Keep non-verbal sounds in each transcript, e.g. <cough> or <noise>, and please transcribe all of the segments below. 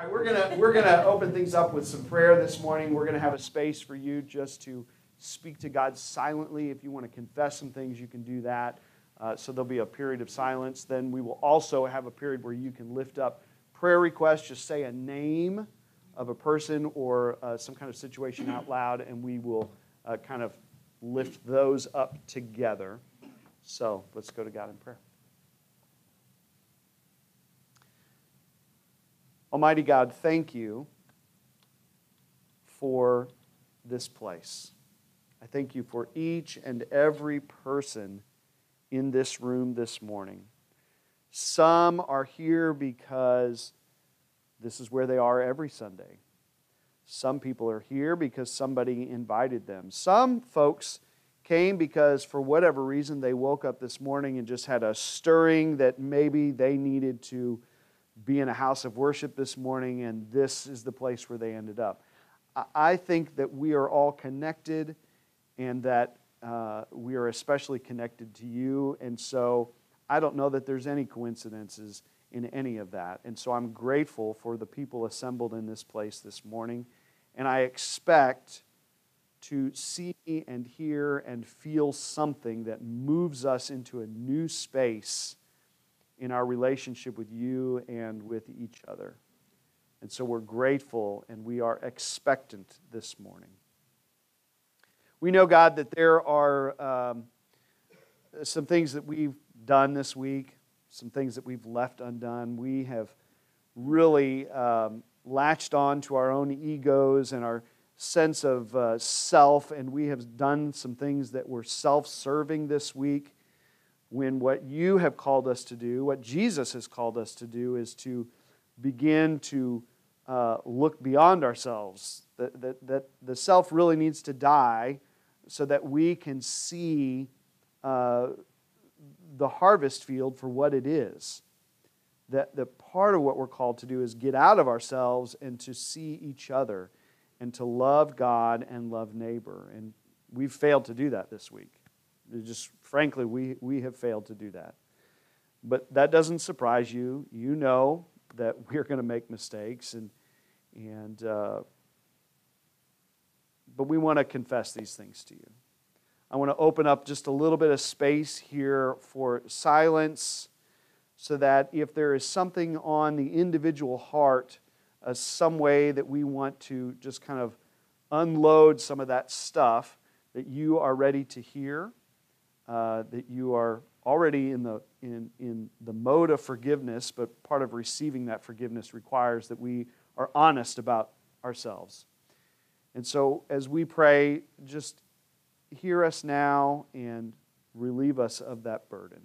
All right, we're gonna we're gonna open things up with some prayer this morning. We're gonna have a space for you just to speak to God silently. If you want to confess some things, you can do that. Uh, so there'll be a period of silence. Then we will also have a period where you can lift up prayer requests. Just say a name of a person or uh, some kind of situation out loud, and we will uh, kind of lift those up together. So let's go to God in prayer. Almighty God, thank you for this place. I thank you for each and every person in this room this morning. Some are here because this is where they are every Sunday. Some people are here because somebody invited them. Some folks came because, for whatever reason, they woke up this morning and just had a stirring that maybe they needed to be in a house of worship this morning, and this is the place where they ended up. I think that we are all connected and that uh, we are especially connected to you. And so I don't know that there's any coincidences in any of that. And so I'm grateful for the people assembled in this place this morning. And I expect to see and hear and feel something that moves us into a new space in our relationship with you and with each other. And so we're grateful and we are expectant this morning. We know, God, that there are um, some things that we've done this week, some things that we've left undone. We have really um, latched on to our own egos and our sense of uh, self, and we have done some things that were self serving this week when what you have called us to do, what Jesus has called us to do, is to begin to uh, look beyond ourselves. That, that, that the self really needs to die so that we can see uh, the harvest field for what it is. That, that part of what we're called to do is get out of ourselves and to see each other and to love God and love neighbor. And we've failed to do that this week. Just frankly, we, we have failed to do that. But that doesn't surprise you. You know that <laughs> we're going to make mistakes and and uh, but we want to confess these things to you. I want to open up just a little bit of space here for silence so that if there is something on the individual heart, uh, some way that we want to just kind of unload some of that stuff, that you are ready to hear, uh, that you are already in the, in, in the mode of forgiveness, but part of receiving that forgiveness requires that we are honest about ourselves. And so, as we pray, just hear us now and relieve us of that burden.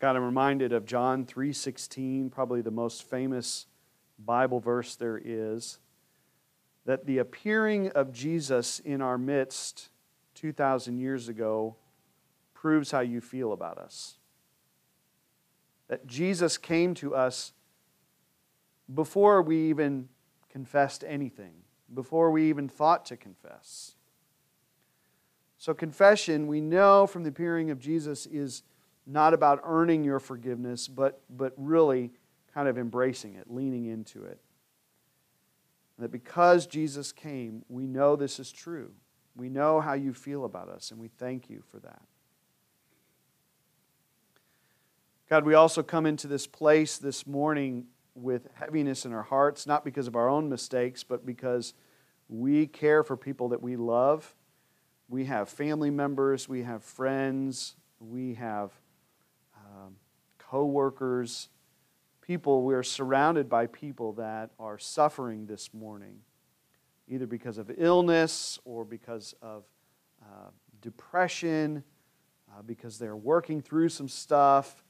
God, I'm reminded of John 3:16, probably the most famous Bible verse there is, that the appearing of Jesus in our midst 2000 years ago proves how you feel about us. That Jesus came to us before we even confessed anything, before we even thought to confess. So, confession, we know from the appearing of Jesus, is not about earning your forgiveness, but, but really kind of embracing it, leaning into it. That because Jesus came, we know this is true. We know how you feel about us, and we thank you for that. God, we also come into this place this morning with heaviness in our hearts, not because of our own mistakes, but because we care for people that we love. We have family members, we have friends, we have co workers, people, we're surrounded by people that are suffering this morning, either because of illness or because of uh, depression, uh, because they're working through some stuff.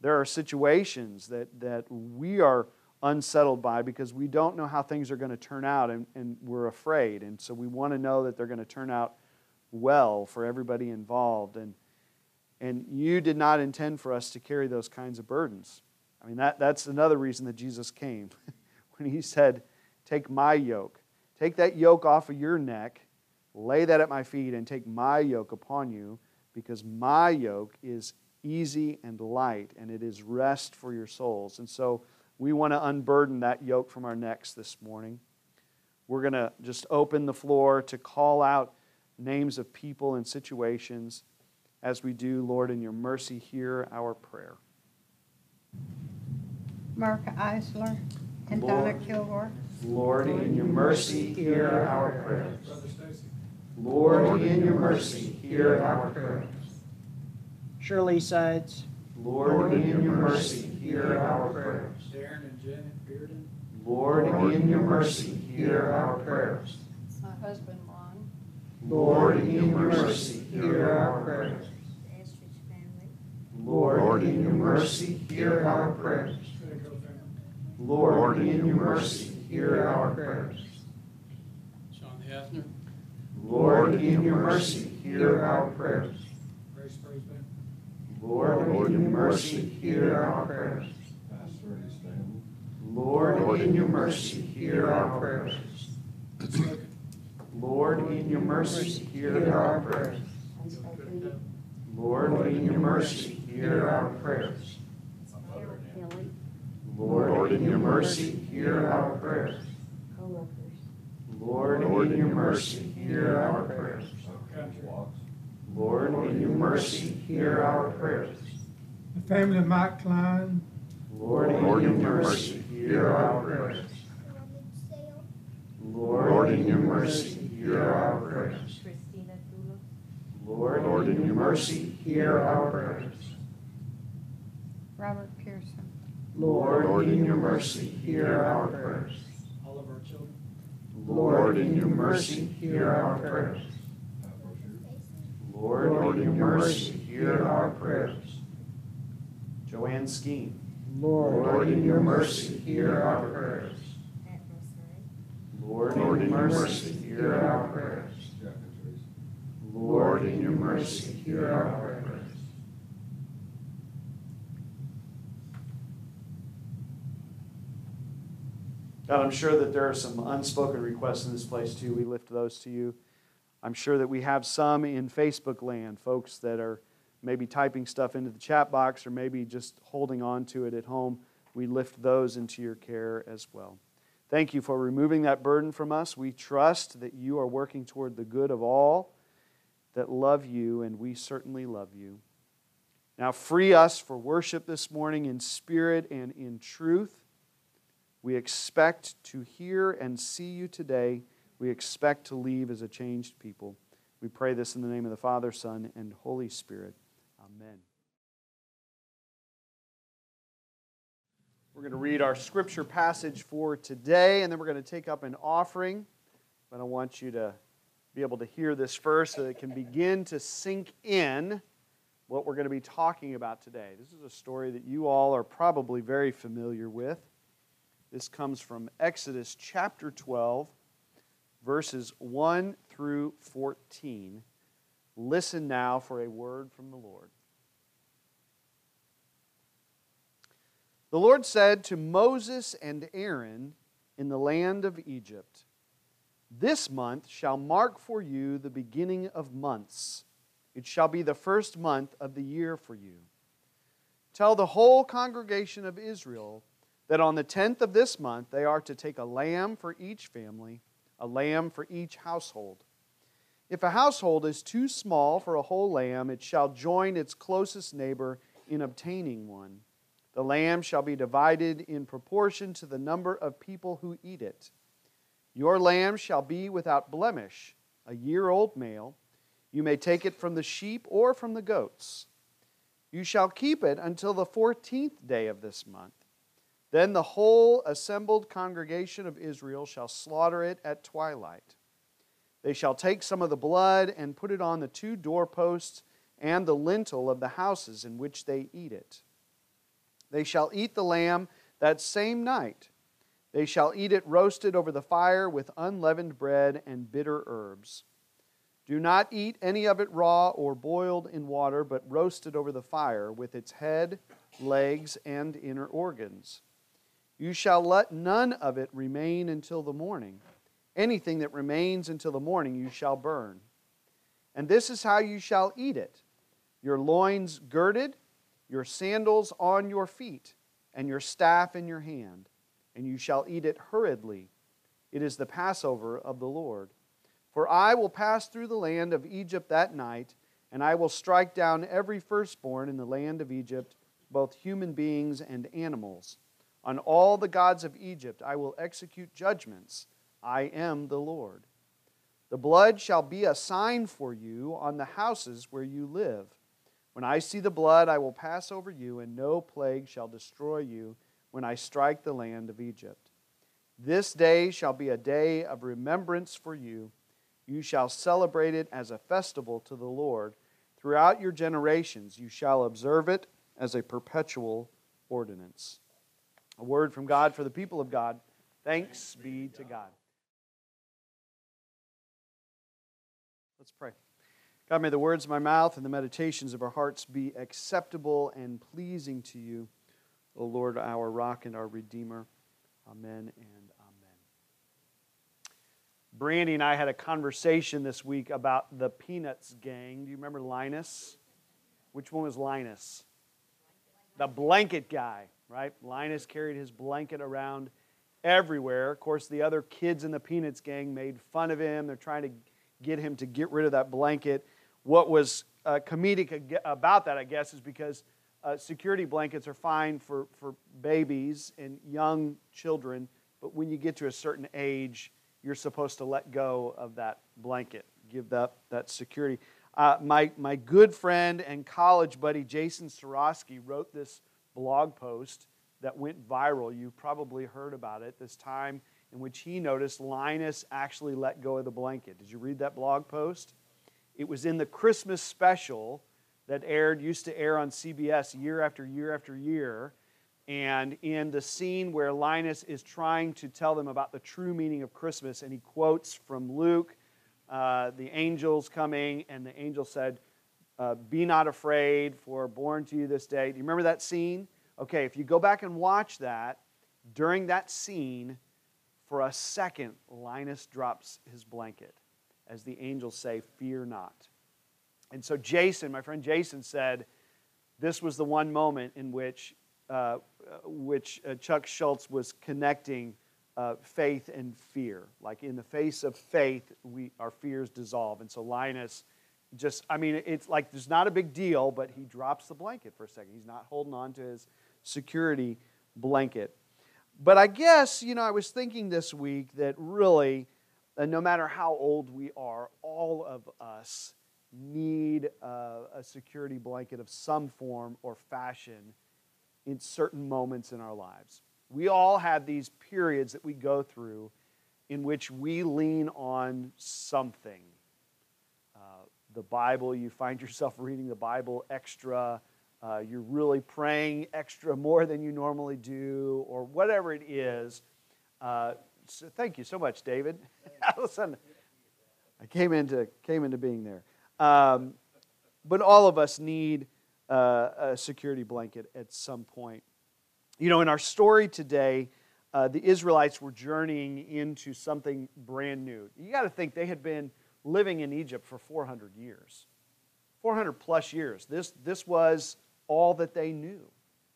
There are situations that, that we are unsettled by because we don't know how things are going to turn out and, and we're afraid. And so we want to know that they're going to turn out well for everybody involved. And, and you did not intend for us to carry those kinds of burdens. I mean, that, that's another reason that Jesus came. <laughs> when he said, Take my yoke, take that yoke off of your neck, lay that at my feet, and take my yoke upon you, because my yoke is easy and light, and it is rest for your souls. And so we want to unburden that yoke from our necks this morning. We're going to just open the floor to call out names of people and situations. As we do, Lord, in your mercy, hear our prayer. Mark Eisler and Lord. Donna Kilgore. Lord, in your mercy, hear our prayers. Lord, in your mercy, hear our prayers. Shirley Sides, Lord, in your mercy, hear our prayers. Darren and Janet Bearden, Lord, in your mercy, hear our prayers. My husband Ron. Lord, in your mercy, hear our prayers. Estridge family. Lord, in your mercy, hear our prayers. Craig family, Lord, in your mercy, hear our prayers. Sean Hefner, Lord, in your mercy, hear our prayers. Grace Brisbane, Lord, in your mercy, hear our prayers. Lord, in your mercy, hear our prayers. Lord, in your mercy, hear our prayers. Lord, in your mercy, hear our prayers. Lord, in your mercy, hear our prayers. Lord, in your mercy, hear our prayers. Lord, in your mercy, hear our prayers. The family of Mike Klein, Lord, in your mercy, hear our prayers. Lord, in your mercy, hear our prayers. Christina Dula. Lord, in your mercy, hear our prayers. Robert Pearson. Lord, in your mercy, hear our prayers. all of our children, Lord, in your mercy, hear our prayers. Lord, in your mercy, hear our prayers. Joanne Skeen. Lord, in your mercy, hear our prayers. Lord, in your mercy, hear our prayers. Lord, in your mercy, hear our prayers. God, I'm sure that there are some unspoken requests in this place too. We lift those to you. I'm sure that we have some in Facebook land, folks that are maybe typing stuff into the chat box or maybe just holding on to it at home. We lift those into your care as well. Thank you for removing that burden from us. We trust that you are working toward the good of all that love you, and we certainly love you. Now, free us for worship this morning in spirit and in truth. We expect to hear and see you today. We expect to leave as a changed people. We pray this in the name of the Father, Son, and Holy Spirit. Amen. We're going to read our scripture passage for today, and then we're going to take up an offering. But I want you to be able to hear this first so that it can begin to sink in what we're going to be talking about today. This is a story that you all are probably very familiar with. This comes from Exodus chapter 12, verses 1 through 14. Listen now for a word from the Lord. The Lord said to Moses and Aaron in the land of Egypt, This month shall mark for you the beginning of months. It shall be the first month of the year for you. Tell the whole congregation of Israel that on the tenth of this month they are to take a lamb for each family, a lamb for each household. If a household is too small for a whole lamb, it shall join its closest neighbor in obtaining one. The lamb shall be divided in proportion to the number of people who eat it. Your lamb shall be without blemish, a year old male. You may take it from the sheep or from the goats. You shall keep it until the fourteenth day of this month. Then the whole assembled congregation of Israel shall slaughter it at twilight. They shall take some of the blood and put it on the two doorposts and the lintel of the houses in which they eat it. They shall eat the lamb that same night. They shall eat it roasted over the fire with unleavened bread and bitter herbs. Do not eat any of it raw or boiled in water, but roasted over the fire with its head, legs, and inner organs. You shall let none of it remain until the morning. Anything that remains until the morning you shall burn. And this is how you shall eat it your loins girded, your sandals on your feet, and your staff in your hand, and you shall eat it hurriedly. It is the Passover of the Lord. For I will pass through the land of Egypt that night, and I will strike down every firstborn in the land of Egypt, both human beings and animals. On all the gods of Egypt I will execute judgments. I am the Lord. The blood shall be a sign for you on the houses where you live. When I see the blood, I will pass over you, and no plague shall destroy you when I strike the land of Egypt. This day shall be a day of remembrance for you. You shall celebrate it as a festival to the Lord. Throughout your generations, you shall observe it as a perpetual ordinance. A word from God for the people of God. Thanks be to God. Let's pray. God, may the words of my mouth and the meditations of our hearts be acceptable and pleasing to you, O Lord, our rock and our redeemer. Amen and amen. Brandy and I had a conversation this week about the Peanuts gang. Do you remember Linus? Which one was Linus? The blanket guy, right? Linus carried his blanket around everywhere. Of course, the other kids in the Peanuts gang made fun of him. They're trying to get him to get rid of that blanket. What was uh, comedic about that, I guess, is because uh, security blankets are fine for, for babies and young children, but when you get to a certain age, you're supposed to let go of that blanket, give that, that security. Uh, my, my good friend and college buddy Jason Sorosky wrote this blog post that went viral. You probably heard about it this time in which he noticed Linus actually let go of the blanket. Did you read that blog post? It was in the Christmas special that aired, used to air on CBS year after year after year. And in the scene where Linus is trying to tell them about the true meaning of Christmas, and he quotes from Luke, uh, the angels coming, and the angel said, uh, Be not afraid, for born to you this day. Do you remember that scene? Okay, if you go back and watch that, during that scene, for a second, Linus drops his blanket as the angels say, Fear not. And so, Jason, my friend Jason, said this was the one moment in which, uh, which uh, Chuck Schulz was connecting uh, faith and fear. Like in the face of faith, we, our fears dissolve. And so, Linus just, I mean, it's like there's not a big deal, but he drops the blanket for a second. He's not holding on to his security blanket. But I guess, you know, I was thinking this week that really and no matter how old we are, all of us need a, a security blanket of some form or fashion in certain moments in our lives. We all have these periods that we go through in which we lean on something. Uh, the Bible, you find <laughs> yourself reading the Bible extra. Uh, you're really praying extra more than you normally do, or whatever it is. Uh, so thank you so much, David. All of a sudden, I came into, came into being there. Um, but all of us need uh, a security blanket at some point. You know, in our story today, uh, the Israelites were journeying into something brand new. You got to think they had been living in Egypt for 400 years, 400 plus years. This, this was all that they knew.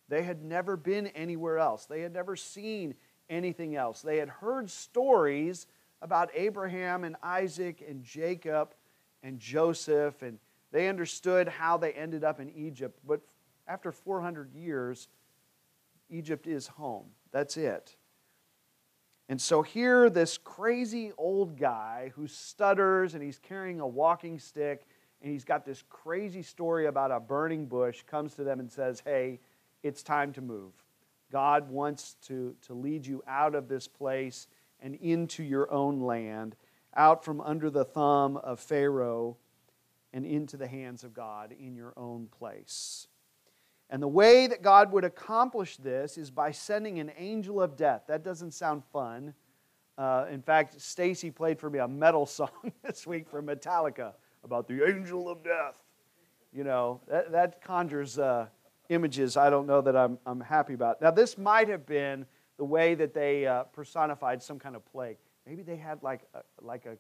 They had never been anywhere else, they had never seen anything else. They had heard stories about Abraham and Isaac and Jacob and Joseph, and they understood how they ended up in Egypt. But after 400 years, Egypt is home. That's it. And so here, this crazy old guy who stutters and he's carrying a walking stick and he's got this crazy story about a burning bush, comes to them and says, Hey, it's time to move. God wants to, to lead you out of this place and into your own land, out from under the thumb of Pharaoh and into the hands of God in your own place. And the way that God would accomplish this is by sending an angel of death. That doesn't sound fun. Uh, in fact, Stacy played for me a metal <laughs> song this week from Metallica about the angel of death. You know, that, that conjures uh, images I don't know that I'm, I'm happy about. Now, this might have been the way that they uh, personified some kind of plague. Maybe they had like a, like a,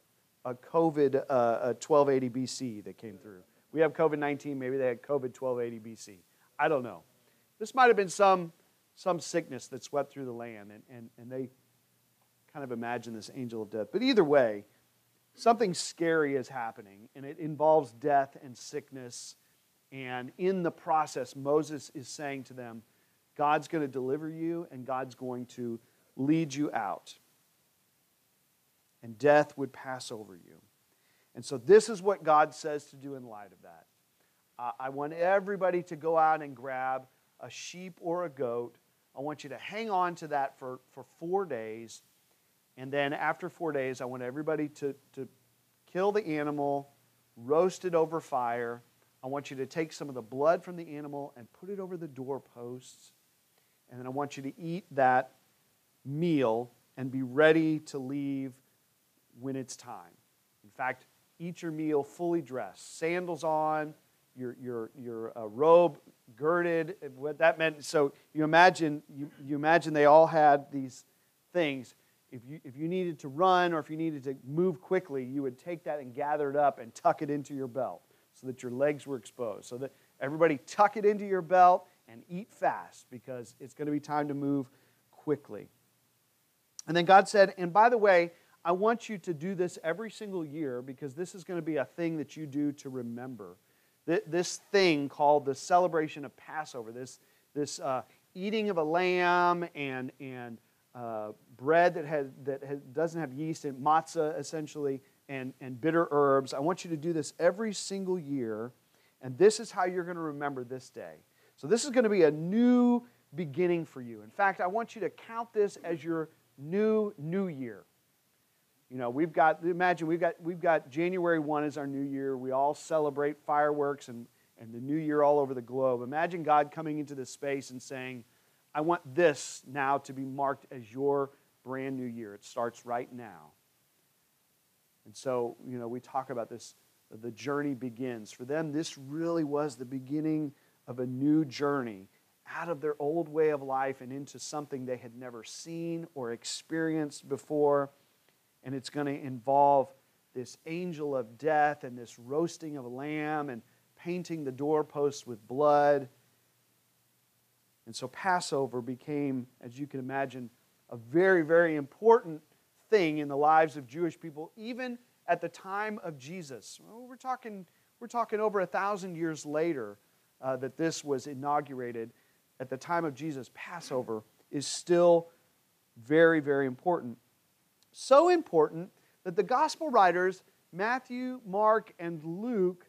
a COVID uh, a 1280 BC that came through. We have COVID 19, maybe they had COVID 1280 BC. I don't know. This might have been some, some sickness that swept through the land, and, and, and they kind of imagine this angel of death. But either way, something scary is happening, and it involves death and sickness. And in the process, Moses is saying to them, God's going to deliver you, and God's going to lead you out. And death would pass over you. And so, this is what God says to do in light of that. Uh, I want everybody to go out and grab a sheep or a goat. I want you to hang on to that for, for four days. And then after four days, I want everybody to, to kill the animal, roast it over fire. I want you to take some of the blood from the animal and put it over the doorposts. And then I want you to eat that meal and be ready to leave when it's time. In fact, eat your meal fully dressed, sandals on, your, your, your uh, robe girded, what that meant. So you imagine, you, you imagine they all had these things. If you, if you needed to run or if you needed to move quickly, you would take that and gather it up and tuck it into your belt so that your legs were exposed. So that everybody tuck it into your belt and eat fast because it's going to be time to move quickly. And then God said, and by the way, I want you to do this every single year because this is going to be a thing that you do to remember this thing called the celebration of Passover, this, this uh, eating of a lamb and, and uh, bread that, has, that has, doesn't have yeast and matzah essentially and, and bitter herbs. I want you to do this every single year, and this is how you're going to remember this day. So, this is going to be a new beginning for you. In fact, I want you to count this as your new New Year. You know, we've got, imagine, we've got, we've got January 1 is our new year. We all celebrate fireworks and, and the new year all over the globe. Imagine God coming into this space and saying, I want this now to be marked as your brand new year. It starts right now. And so, you know, we talk about this, the journey begins. For them, this really was the beginning of a new journey out of their old way of life and into something they had never seen or experienced before and it's going to involve this angel of death and this roasting of a lamb and painting the doorposts with blood. And so Passover became, as you can imagine, a very, very important thing in the lives of Jewish people, even at the time of Jesus. Well, we're, talking, we're talking over a thousand years later uh, that this was inaugurated. At the time of Jesus, Passover is still very, very important so important that the gospel writers, Matthew, Mark, and Luke,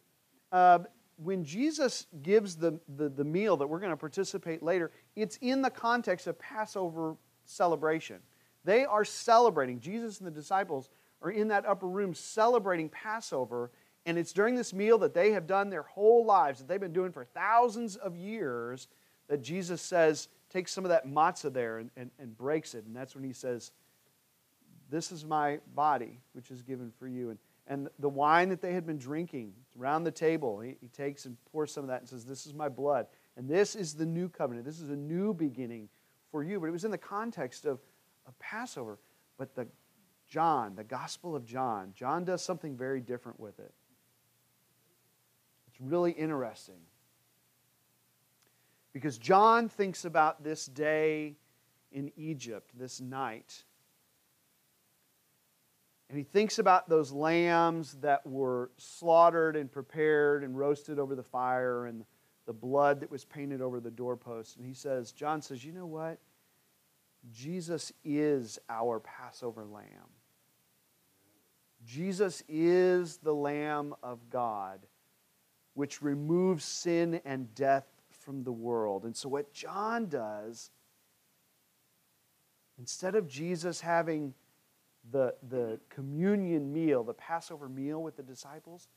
uh, when Jesus gives the, the, the meal that we're going to participate later, it's in the context of Passover celebration. They are celebrating, Jesus and the disciples are in that upper room celebrating Passover, and it's during this meal that they have done their whole lives, that they've been doing for thousands of years, that Jesus says, Take some of that matzah there and, and, and breaks it. And that's when he says, this is my body, which is given for you. And, and the wine that they had been drinking around the table, he, he takes and pours some of that and says, This is my blood. And this is the new covenant. This is a new beginning for you. But it was in the context of, of Passover. But the John, the Gospel of John, John does something very different with it. It's really interesting. Because John thinks about this day in Egypt, this night and he thinks about those lambs that were slaughtered and prepared and roasted over the fire and the blood that was painted over the doorpost. And he says, John says, you know what? Jesus is our Passover lamb. Jesus is the Lamb of God which removes sin and death from the world. And so, what John does, instead of Jesus having the, the communion meal, the Passover meal with the disciples,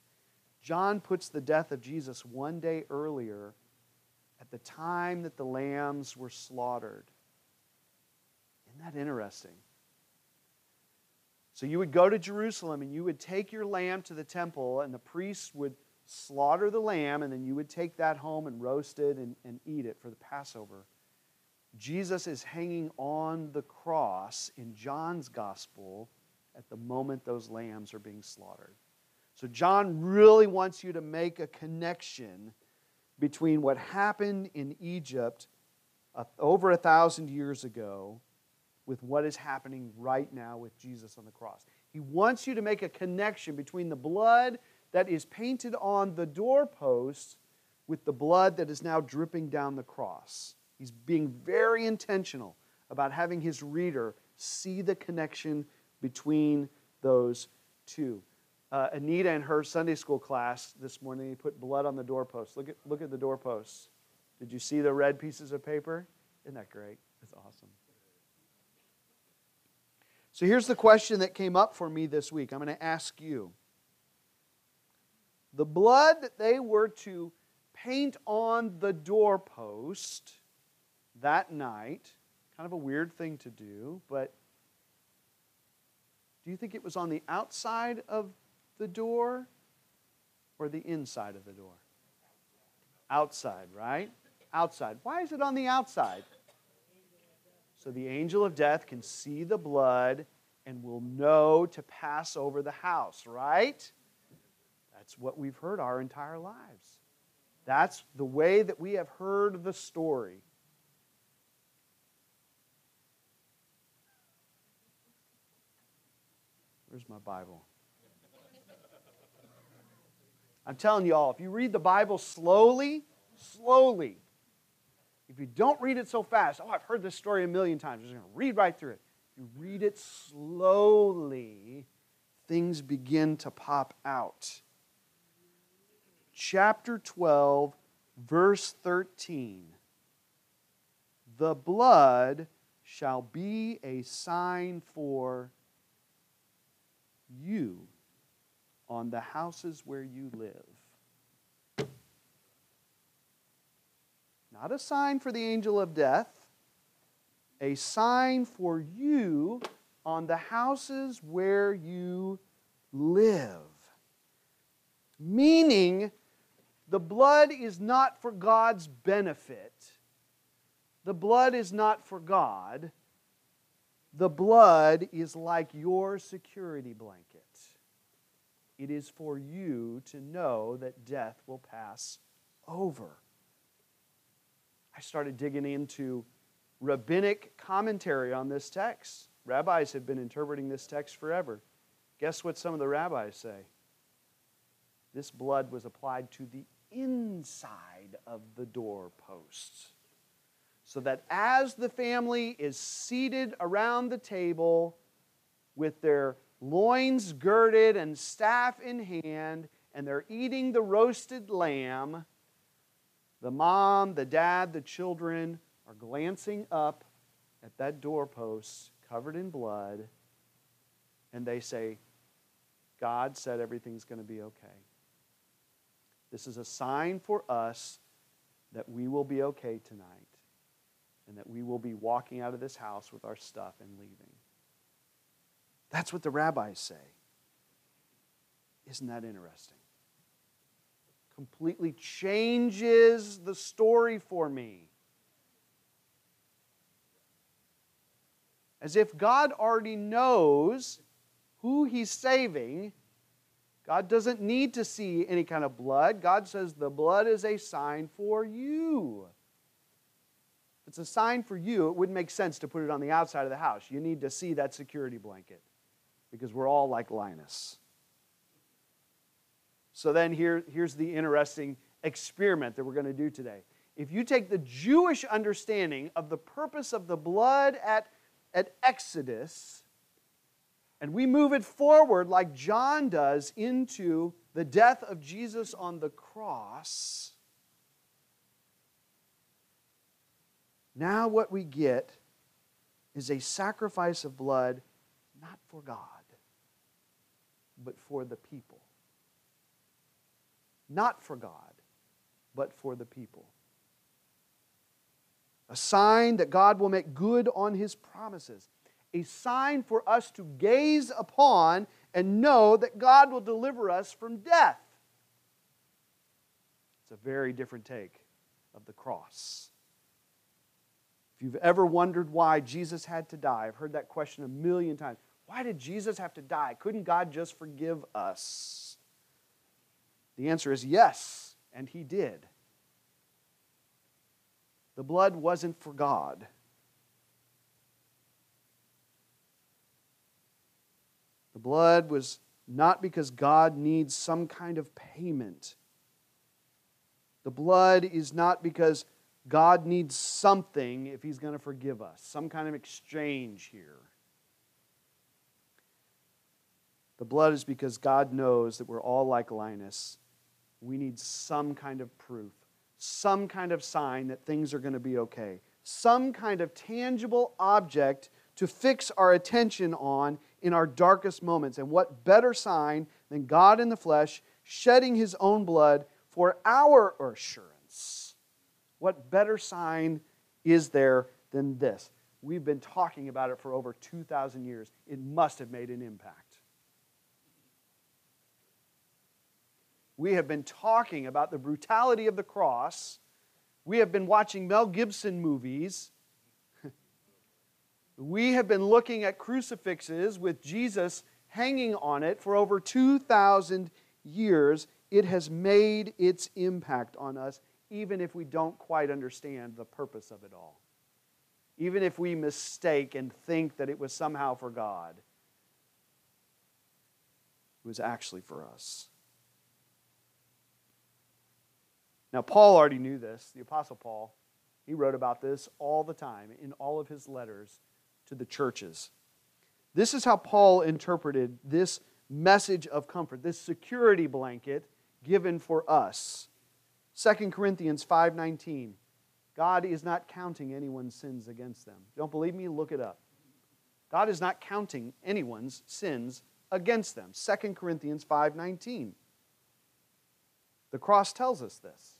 John puts the death of Jesus one day earlier at the time that the lambs were slaughtered. Isn't that interesting? So you would go to Jerusalem and you would take your lamb to the temple, and the priests would slaughter the lamb, and then you would take that home and roast it and, and eat it for the Passover. Jesus is hanging on the cross in John's gospel at the moment those lambs are being slaughtered. So, John really wants you to make a connection between what happened in Egypt uh, over a thousand years ago with what is happening right now with Jesus on the cross. He wants you to make a connection between the blood that is painted on the doorpost with the blood that is now dripping down the cross. He's being very intentional about having his reader see the connection between those two. Uh, Anita in her Sunday school class this morning, he put blood on the doorpost. Look at, look at the doorposts. Did you see the red pieces of paper? Isn't that great? It's awesome. So here's the question that came up for me this week. I'm going to ask you. The blood that they were to paint on the doorpost that night, kind of a weird thing to do, but do you think it was on the outside of the door or the inside of the door? Outside, right? Outside. Why is it on the outside? So the angel of death can see the blood and will know to pass over the house, right? That's what we've heard our entire lives. That's the way that we have heard the story. Where's my Bible? I'm telling you all, if you read the Bible slowly, slowly, if you don't read it so fast, oh, I've heard this story a million times, I'm just going to read right through it. If you read it slowly, things begin to pop out. Chapter 12, verse 13. The blood shall be a sign for you on the houses where you live. Not a sign for the angel of death, a sign for you on the houses where you live. Meaning, the blood is not for God's benefit. The blood is not for God. The blood is like your security blanket. It is for you to know that death will pass over. I started digging into rabbinic commentary on this text. Rabbis have been interpreting this text forever. Guess what some of the rabbis say? This blood was applied to the inside of the doorposts so that as the family is seated around the table with their loins girded and staff in hand, and they're eating the roasted lamb, the mom, the dad, the children are glancing up at that doorpost covered in blood, and they say, God said everything's going to be okay. This is a sign for us that we will be okay tonight and that we will be walking out of this house with our stuff and leaving. That's what the rabbis say. Isn't that interesting? Completely changes the story for me. As if God already knows who He's saving. God doesn't need to see any kind of blood. God says the blood is a sign for you If it's a sign for you, it wouldn't make sense to put it on the outside of the house. You need to see that security blanket because we're all like Linus. So then here, here's the interesting experiment that we're going to do today. If you take the Jewish understanding of the purpose of the blood at, at Exodus, and we move it forward like John does into the death of Jesus on the cross, now what we get is a sacrifice of blood not for God, but for the people. Not for God, but for the people. A sign that God will make good on his promises. A sign for us to gaze upon and know that God will deliver us from death. It's a very different take of the cross. If you've ever wondered why Jesus had to die, I've heard that question a million times. Why did Jesus have to die? Couldn't God just forgive us? The answer is yes, and He did. The blood wasn't for God. The blood was not because God needs some kind of payment. The blood is not because God needs something if He's going to forgive us, some kind of exchange here. The blood is because God knows that we're all like Linus. We need some kind of proof, some kind of sign that things are going to be okay, some kind of tangible object to fix our attention on in our darkest moments. And what better sign than God in the flesh shedding his own blood for our assurance? What better sign is there than this? We've been talking about it for over 2,000 years. It must have made an impact. We have been talking about the brutality of the cross. We have been watching Mel Gibson movies. <laughs> we have been looking at crucifixes with Jesus hanging on it for over 2,000 years. It has made its impact on us, even if we don't quite understand the purpose of it all. Even if we mistake and think that it was somehow for God, it was actually for us. Now, Paul already knew this. The Apostle Paul, he wrote about this all the time in all of his letters to the churches. This is how Paul interpreted this message of comfort, this security blanket given for us. 2 Corinthians 5:19. God is not counting anyone's sins against them. Don't believe me? Look it up. God is not counting anyone's sins against them. 2 Corinthians 5:19. The cross tells us this.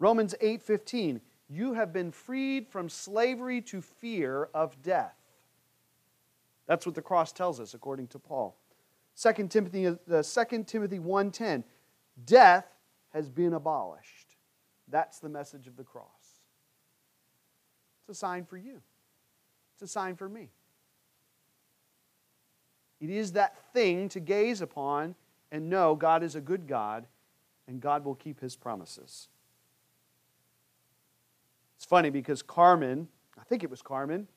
Romans 8:15, you have been freed from slavery to fear of death. That's what the cross tells us according to Paul. 2 Timothy, uh, 2 Timothy 1.10, death has been abolished. That's the message of the cross. It's a sign for you. It's a sign for me. It is that thing to gaze upon and know God is a good God and God will keep his promises. It's funny because Carmen, I think it was Carmen,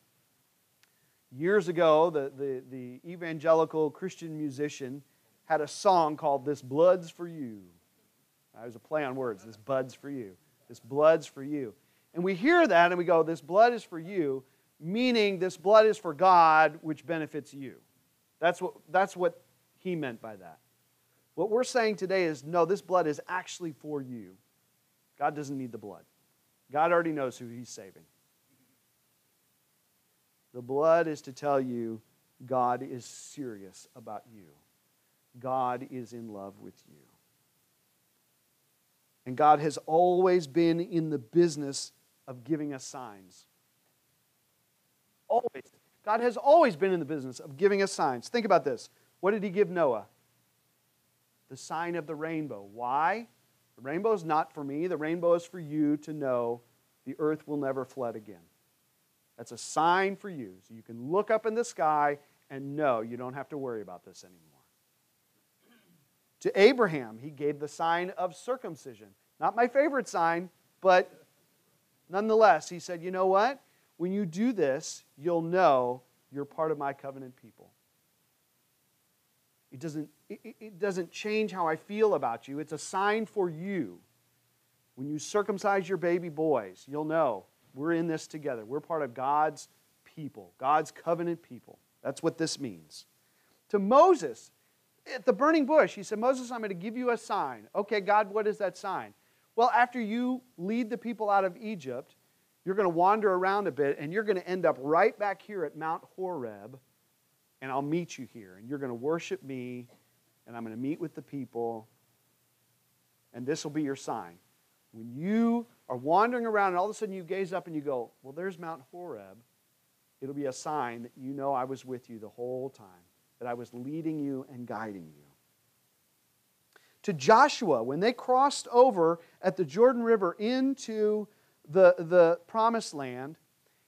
years ago, the, the, the evangelical Christian musician had a song called This Blood's for You. That was a play on words. This blood's for you. This blood's for you. And we hear that and we go, This blood is for you, meaning this blood is for God, which benefits you. That's what, that's what he meant by that. What we're saying today is no, this blood is actually for you. God doesn't need the blood. God already knows who He's saving. The blood is to tell you God is serious about you, God is in love with you. And God has always been in the business of giving us signs. Always. God has always been in the business of giving us signs. Think about this. What did He give Noah? The sign of the rainbow. Why? The rainbow is not for me, the rainbow is for you to know the earth will never flood again. That's a sign for you. So you can look up in the sky and know you don't have to worry about this anymore. To Abraham, he gave the sign of circumcision. Not my favorite sign, but nonetheless, he said, you know what? When you do this, you'll know you're part of my covenant people. It doesn't, it, it doesn't change how I feel about you. It's a sign for you. When you circumcise your baby boys, you'll know we're in this together. We're part of God's people, God's covenant people. That's what this means. To Moses, at the burning bush, he said, Moses, I'm going to give you a sign. Okay, God, what is that sign? Well, after you lead the people out of Egypt, you're going to wander around a bit and you're going to end up right back here at Mount Horeb, and I'll meet you here. And you're going to worship me, and I'm going to meet with the people, and this will be your sign. When you are wandering around and all of a sudden you gaze up and you go, Well, there's Mount Horeb, it'll be a sign that you know I was with you the whole time, that I was leading you and guiding you. To Joshua, when they crossed over at the Jordan River into the, the promised land,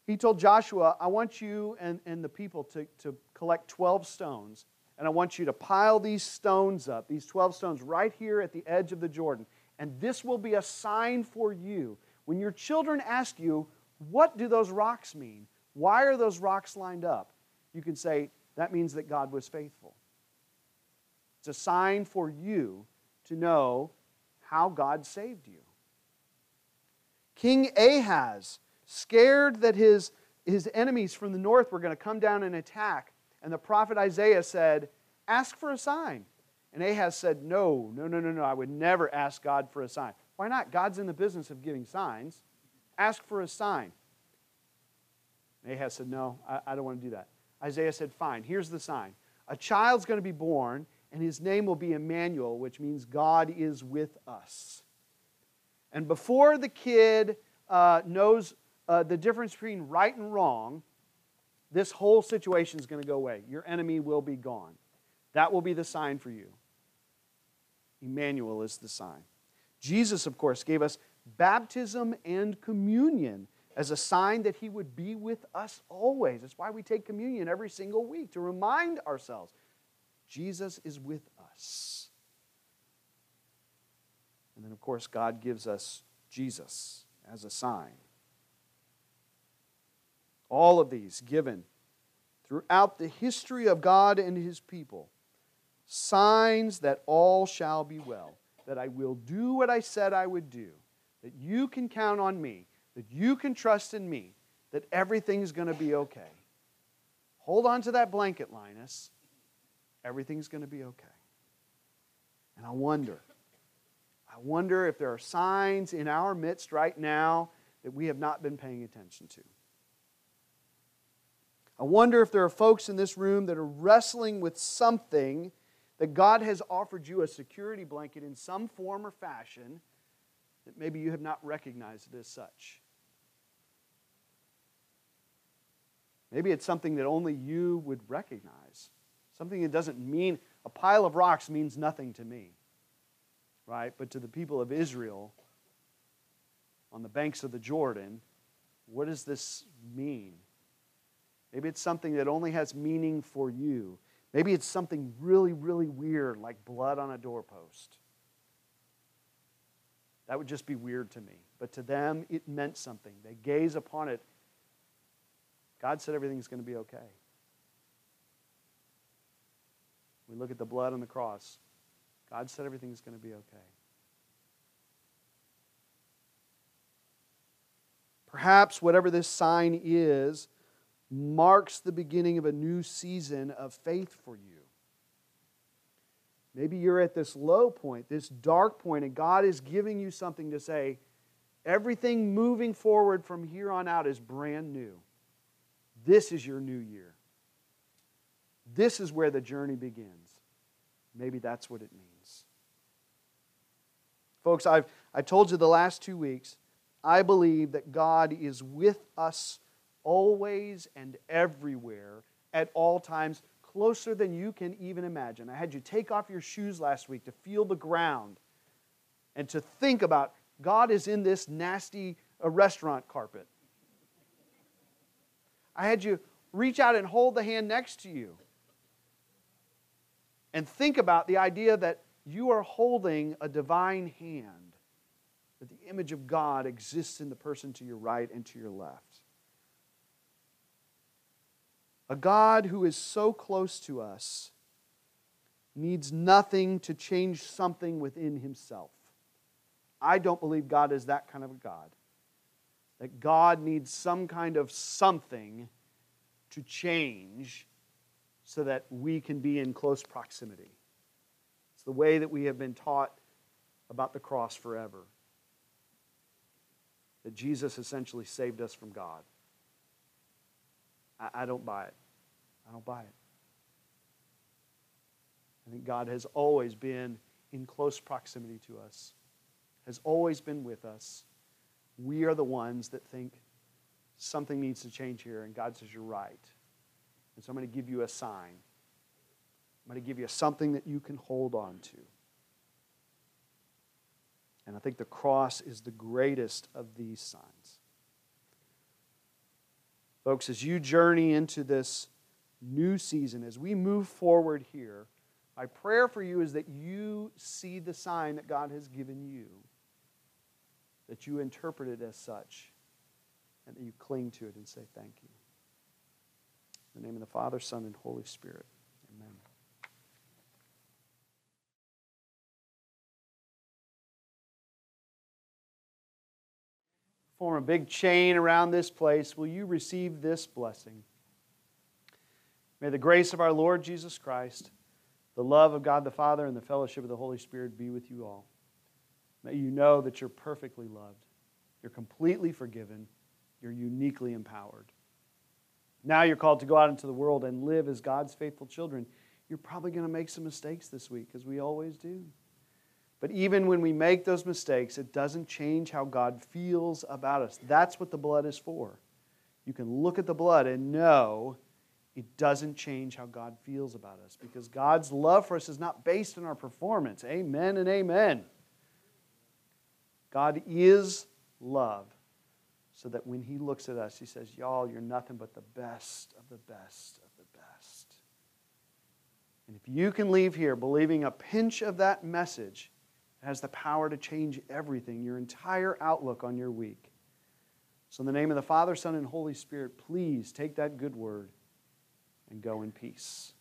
he told Joshua, I want you and, and the people to, to collect 12 stones, and I want you to pile these stones up, these 12 stones, right here at the edge of the Jordan. And this will be a sign for you. When your children ask you, What do those rocks mean? Why are those rocks lined up? You can say, That means that God was faithful. It's a sign for you to know how God saved you. King Ahaz, scared that his, his enemies from the north were going to come down and attack, and the prophet Isaiah said, Ask for a sign. And Ahaz said, No, no, no, no, no. I would never ask God for a sign. Why not? God's in the business of giving signs. Ask for a sign. And Ahaz said, No, I, I don't want to do that. Isaiah said, Fine, here's the sign. A child's going to be born, and his name will be Emmanuel, which means God is with us. And before the kid uh, knows uh, the difference between right and wrong, this whole situation is going to go away. Your enemy will be gone. That will be the sign for you. Emmanuel is the sign. Jesus, of course, gave us baptism and communion as a sign that he would be with us always. That's why we take communion every single week to remind ourselves Jesus is with us. And then, of course, God gives us Jesus as a sign. All of these given throughout the history of God and his people signs that all shall be well, that I will do what I said I would do, that you can count on me, that you can trust in me, that everything's going to be okay. Hold on to that blanket, Linus. Everything's going to be okay. And I wonder, I wonder if there are signs in our midst right now that we have not been paying attention to. I wonder if there are folks in this room that are wrestling with something that God has offered you a security blanket in some form or fashion that maybe you have not recognized it as such. Maybe it's something that only you would recognize. Something that doesn't mean, a pile of rocks means nothing to me, right? But to the people of Israel on the banks of the Jordan, what does this mean? Maybe it's something that only has meaning for you. Maybe it's something really, really weird, like blood on a doorpost. That would just be weird to me. But to them, it meant something. They gaze upon it. God said everything's going to be okay. We look at the blood on the cross. God said everything's going to be okay. Perhaps whatever this sign is, marks the beginning of a new season of faith for you. Maybe you're at this low point, this dark point, and God is giving you something to say, everything moving forward from here on out is brand new. This is your new year. This is where the journey begins. Maybe that's what it means. Folks, I've, I've told you the last two weeks, I believe that God is with us always and everywhere at all times, closer than you can even imagine. I had you take off your shoes last week to feel the ground and to think about God is in this nasty uh, restaurant carpet. I had you reach out and hold the hand next to you and think about the idea that you are holding a divine hand, that the image of God exists in the person to your right and to your left. A God who is so close to us needs nothing to change something within himself. I don't believe God is that kind of a God. That God needs some kind of something to change so that we can be in close proximity. It's the way that we have been taught about the cross forever. That Jesus essentially saved us from God. I, I don't buy it. I don't buy it. I think God has always been in close proximity to us, has always been with us. We are the ones that think something needs to change here, and God says, You're right. And so I'm going to give you a sign. I'm going to give you something that you can hold on to. And I think the cross is the greatest of these signs. Folks, as you journey into this new season, as we move forward here, my prayer for you is that you see the sign that God has given you, that you interpret it as such, and that you cling to it and say thank you. In the name of the Father, Son, and Holy Spirit. Form a big chain around this place. Will you receive this blessing? May the grace of our Lord Jesus Christ, the love of God the Father, and the fellowship of the Holy Spirit be with you all. May you know that you're perfectly loved, you're completely forgiven, you're uniquely empowered. Now you're called to go out into the world and live as God's faithful children. You're probably going to make some mistakes this week, as we always do. But even when we make those mistakes, it doesn't change how God feels about us. That's what the blood is for. You can look at the blood and know it doesn't change how God feels about us because God's love for us is not based on our performance. Amen and amen. God is love so that when He looks at us, He says, Y'all, you're nothing but the best of the best of the best. And if you can leave here believing a pinch of that message, has the power to change everything, your entire outlook on your week. So, in the name of the Father, Son, and Holy Spirit, please take that good word and go in peace.